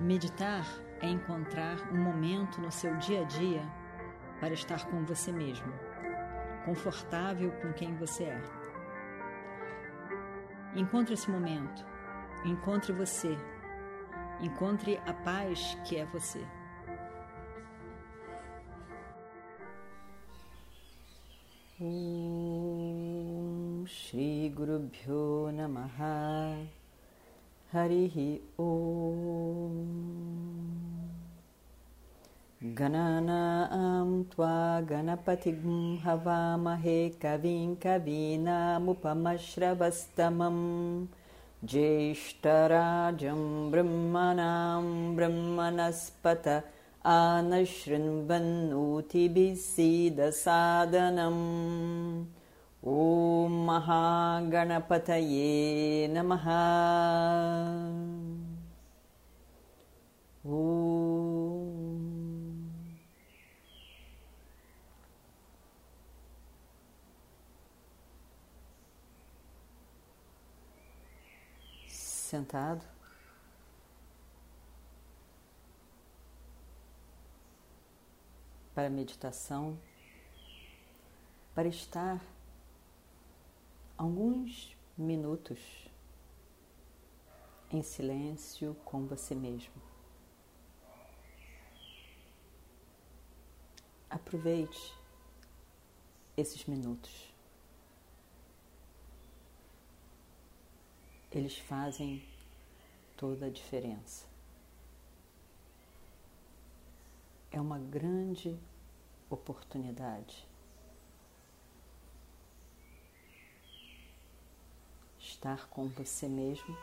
Meditar é encontrar um momento no seu dia a dia para estar com você mesmo, confortável com quem você é. Encontre esse momento, encontre você, encontre a paz que é você. Om Shri Guru Bhyo Namaha Harihi Om गणानां त्वा गणपतिं हवामहे कवीं कवीनामुपमश्रवस्तमम्। ज्येष्ठराजं ब्रह्मणां ब्रह्मणस्पत आनशृण्वन्नूतिभिः सीदसादनम् ॐ महागणपतये नमः। ॐ Sentado. para meditação, para estar alguns minutos em silêncio com você mesmo. Aproveite esses minutos. Eles fazem toda a diferença. é uma grande oportunidade. Estar com você mesmo.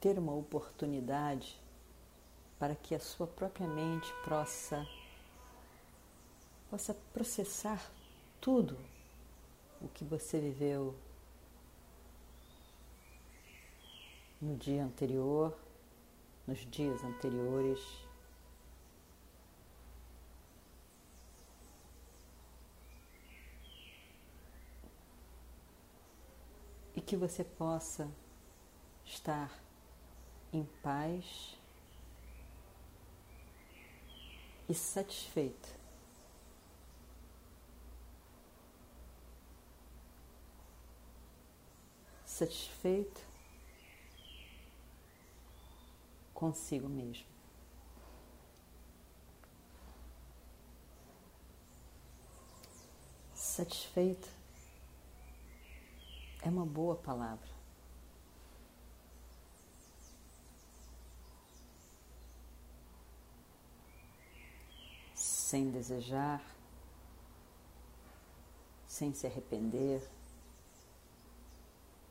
Ter uma oportunidade para que a sua própria mente possa, possa processar tudo o que você viveu no dia anterior, nos dias anteriores. E que você possa estar em paz e satisfeito satisfeito consigo mesmo. Satisfeito é uma boa palavra. Sem desejar, sem se arrepender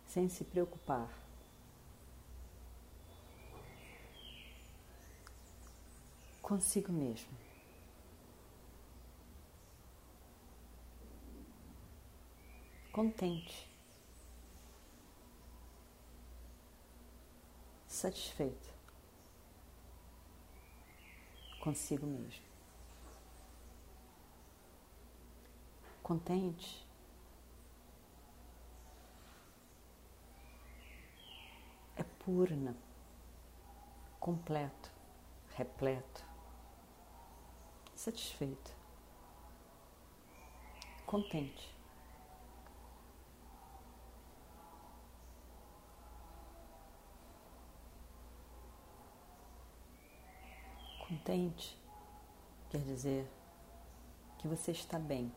sem se preocupar. Consigo mesmo. Contente. Satisfeito. Consigo mesmo. Contente purna, completo, repleto, satisfeito, contente. Contente quer dizer que você está bem.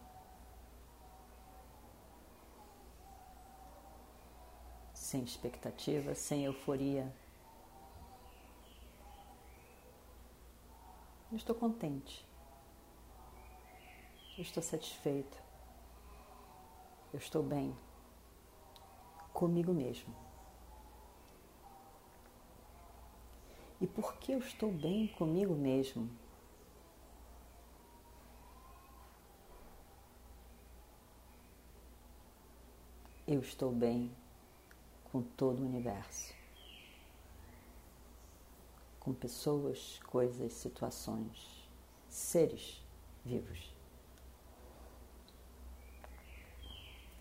Sem expectativa, sem euforia. Eu estou contente. Eu estou satisfeito. Eu estou bem comigo mesmo. E por que eu estou bem comigo mesmo? Eu estou bem com todo o universo, com pessoas, coisas, situações, seres vivos.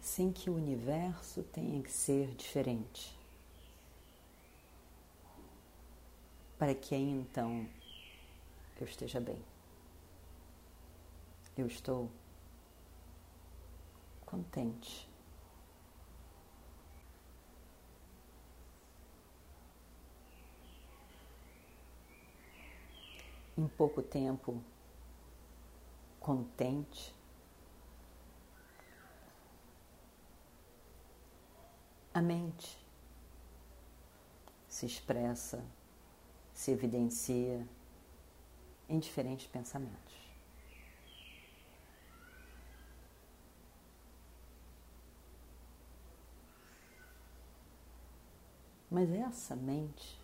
sem que o universo tenha que ser diferente. Para que aí então eu esteja bem. Eu estou contente. Em pouco tempo, contente. A mente se expressa, se evidencia em diferentes pensamentos. Mas essa mente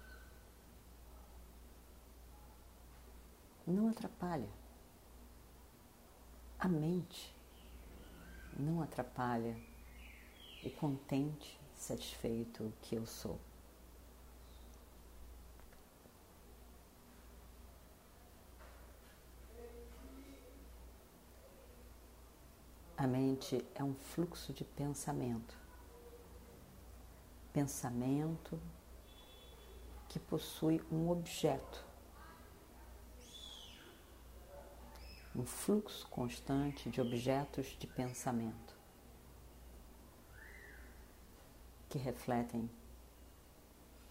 não atrapalha. A mente não atrapalha o contente, satisfeito que eu sou. A mente é um fluxo de pensamento pensamento que possui um objeto, um fluxo constante de objetos de pensamento que refletem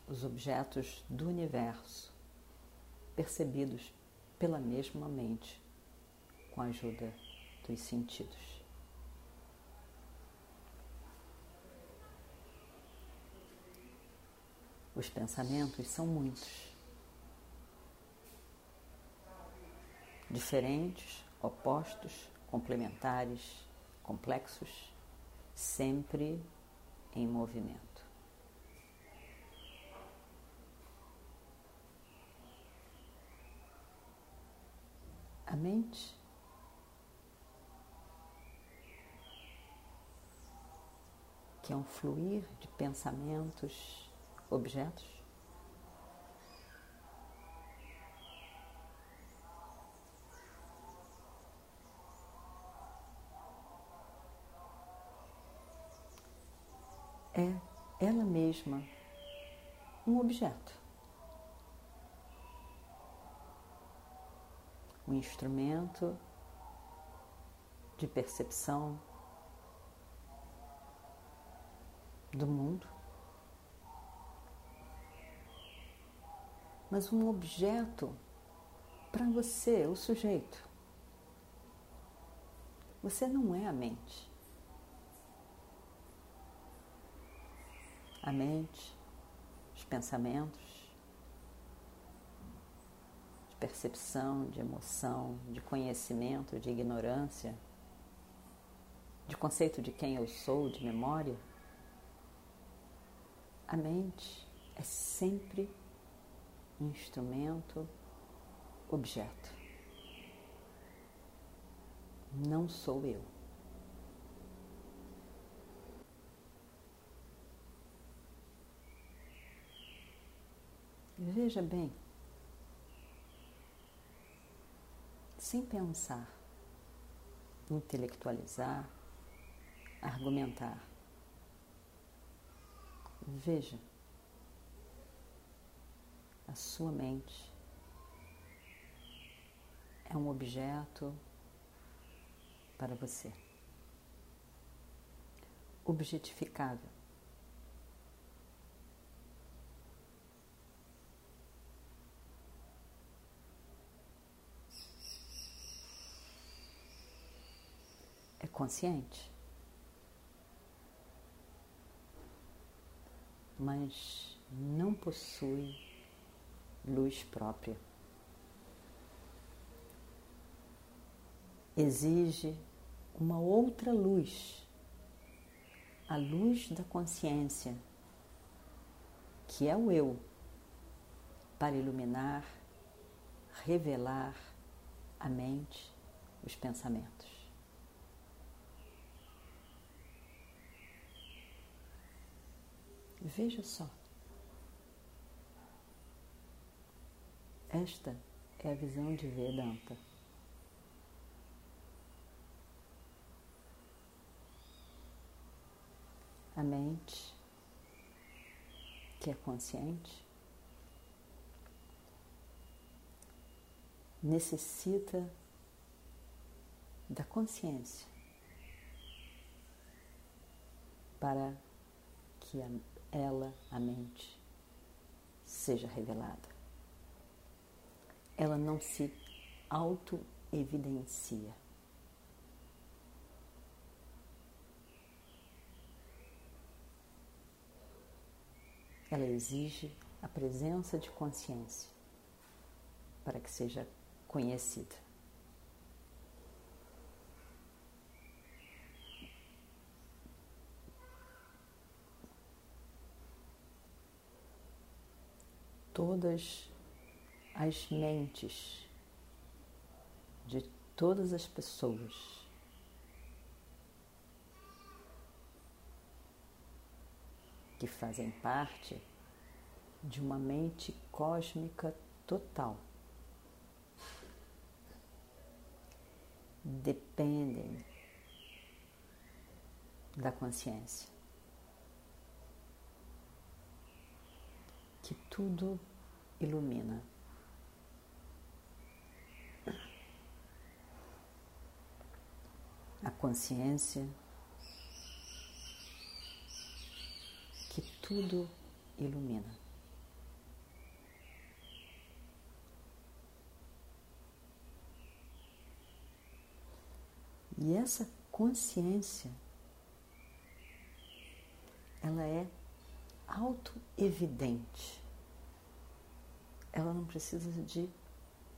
os objetos do universo percebidos pela mesma mente com a ajuda dos sentidos. Os pensamentos são muitos, diferentes, opostos, complementares, complexos, sempre em movimento. A mente que é um fluir de pensamentos objetos. É ela mesma um objeto, um instrumento de percepção do mundo. mas um objeto para você, o sujeito. Você não é a mente. A mente, os pensamentos, de percepção, de emoção, de conhecimento, de ignorância, de conceito de quem eu sou, de memória. A mente é sempre instrumento, objeto. Não sou eu. Veja bem, sem pensar, intelectualizar, argumentar. Veja a sua mente é um objeto para você, objetificável. É consciente, mas não possui luz própria. Exige uma outra luz, a luz da consciência, que é o eu, para iluminar, revelar a mente, os pensamentos. Veja só. Esta é a visão de Vedanta. a mente, que é consciente, necessita da consciência para que ela, a mente, seja revelada. Ela não se auto-evidencia. Ela exige a presença de consciência para que seja conhecida. Todas as mentes de todas as pessoas que fazem parte de uma mente cósmica total. Dependem da consciência. Que tudo ilumina. A consciência que tudo ilumina. E essa consciência, ela é auto-evidente. Ela não precisa de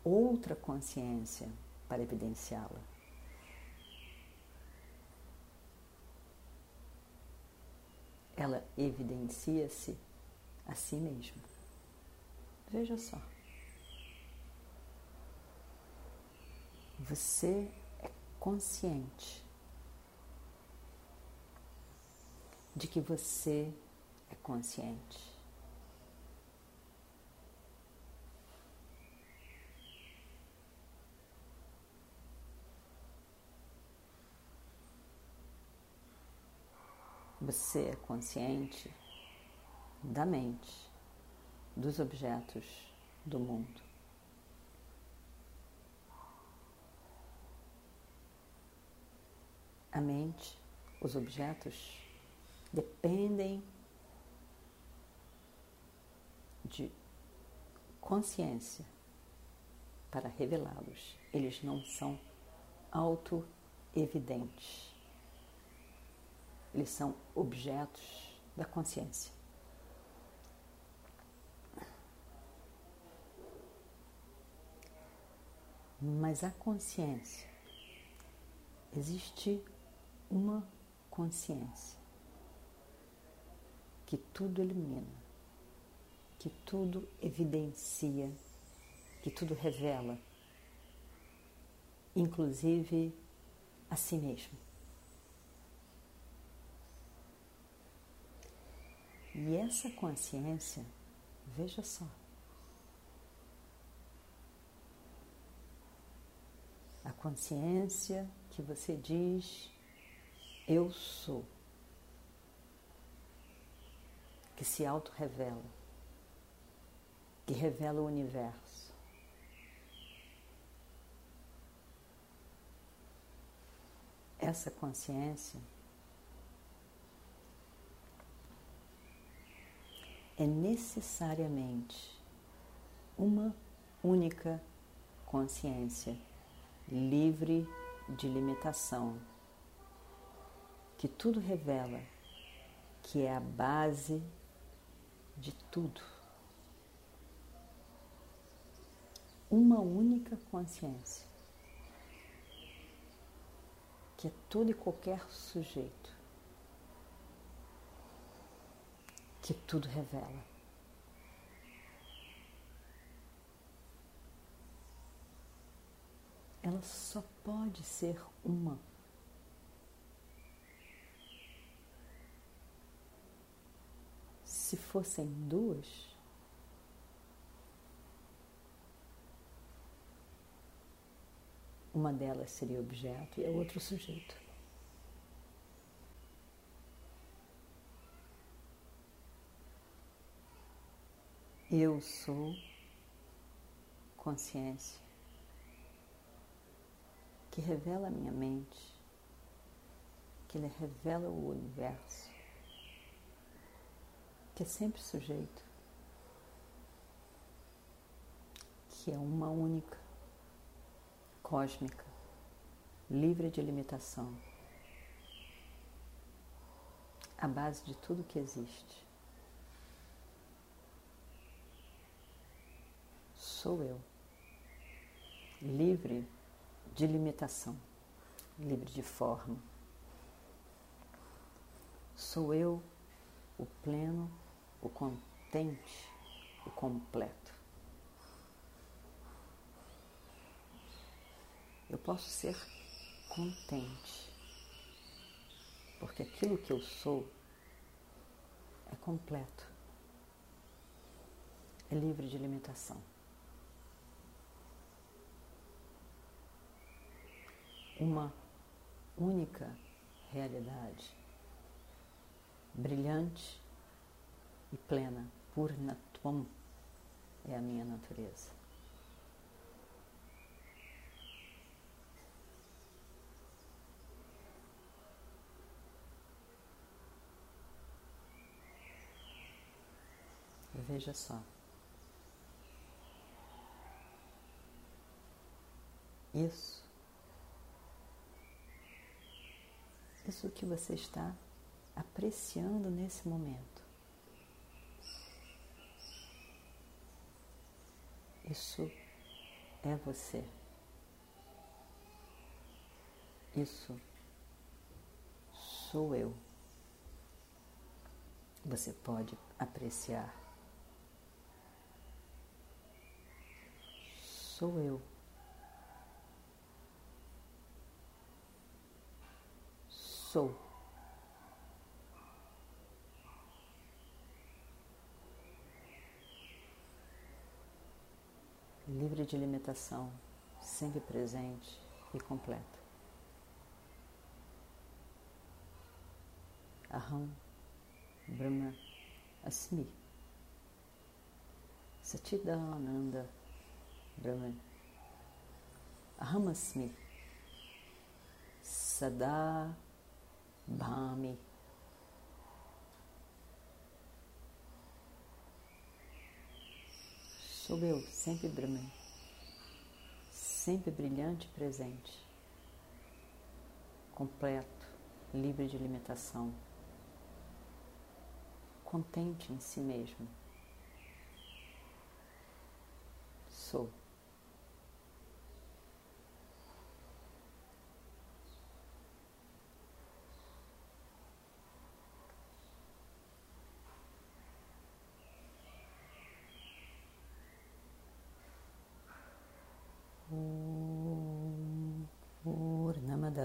outra consciência para evidenciá-la. Ela evidencia-se a si mesma. Veja só. Você é consciente de que você é consciente. Você é consciente da mente, dos objetos do mundo. A mente, os objetos dependem de consciência para revelá-los. Eles não são auto-evidentes. Eles são objetos da consciência. Mas a consciência, existe uma consciência que tudo ilumina, que tudo evidencia, que tudo revela, inclusive a si mesmo. E essa consciência, veja só, a consciência que você diz eu sou, que se auto-revela, que revela o universo. Essa consciência é necessariamente uma única consciência, livre de limitação, que tudo revela, que é a base de tudo. Uma única consciência, que é todo e qualquer sujeito que tudo revela. Ela só pode ser uma. Se fossem duas, uma delas seria objeto e a outra sujeito. Eu sou consciência que revela a minha mente, que ele revela o universo, que é sempre sujeito, que é uma única, cósmica, livre de limitação, a base de tudo que existe. Sou eu, livre de limitação, livre de forma. Sou eu o pleno, o contente, o completo. Eu posso ser contente, porque aquilo que eu sou é completo, é livre de limitação. Uma única realidade, brilhante e plena, Purnatvam é a minha natureza. Veja só. Isso isso que você está apreciando nesse momento. Isso é você. Isso sou eu. Você pode apreciar. Sou eu. Sou. Livre de limitação, sempre presente e completo. Aham, Brahma, Asmi. Satidananda, Brahman. Aham Asmi. Sada Bhami. Sou eu, sempre Brahman, sempre brilhante e presente, completo, livre de limitação, contente em si mesmo. Sou.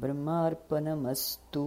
ब्रह्मार्पणमस्तु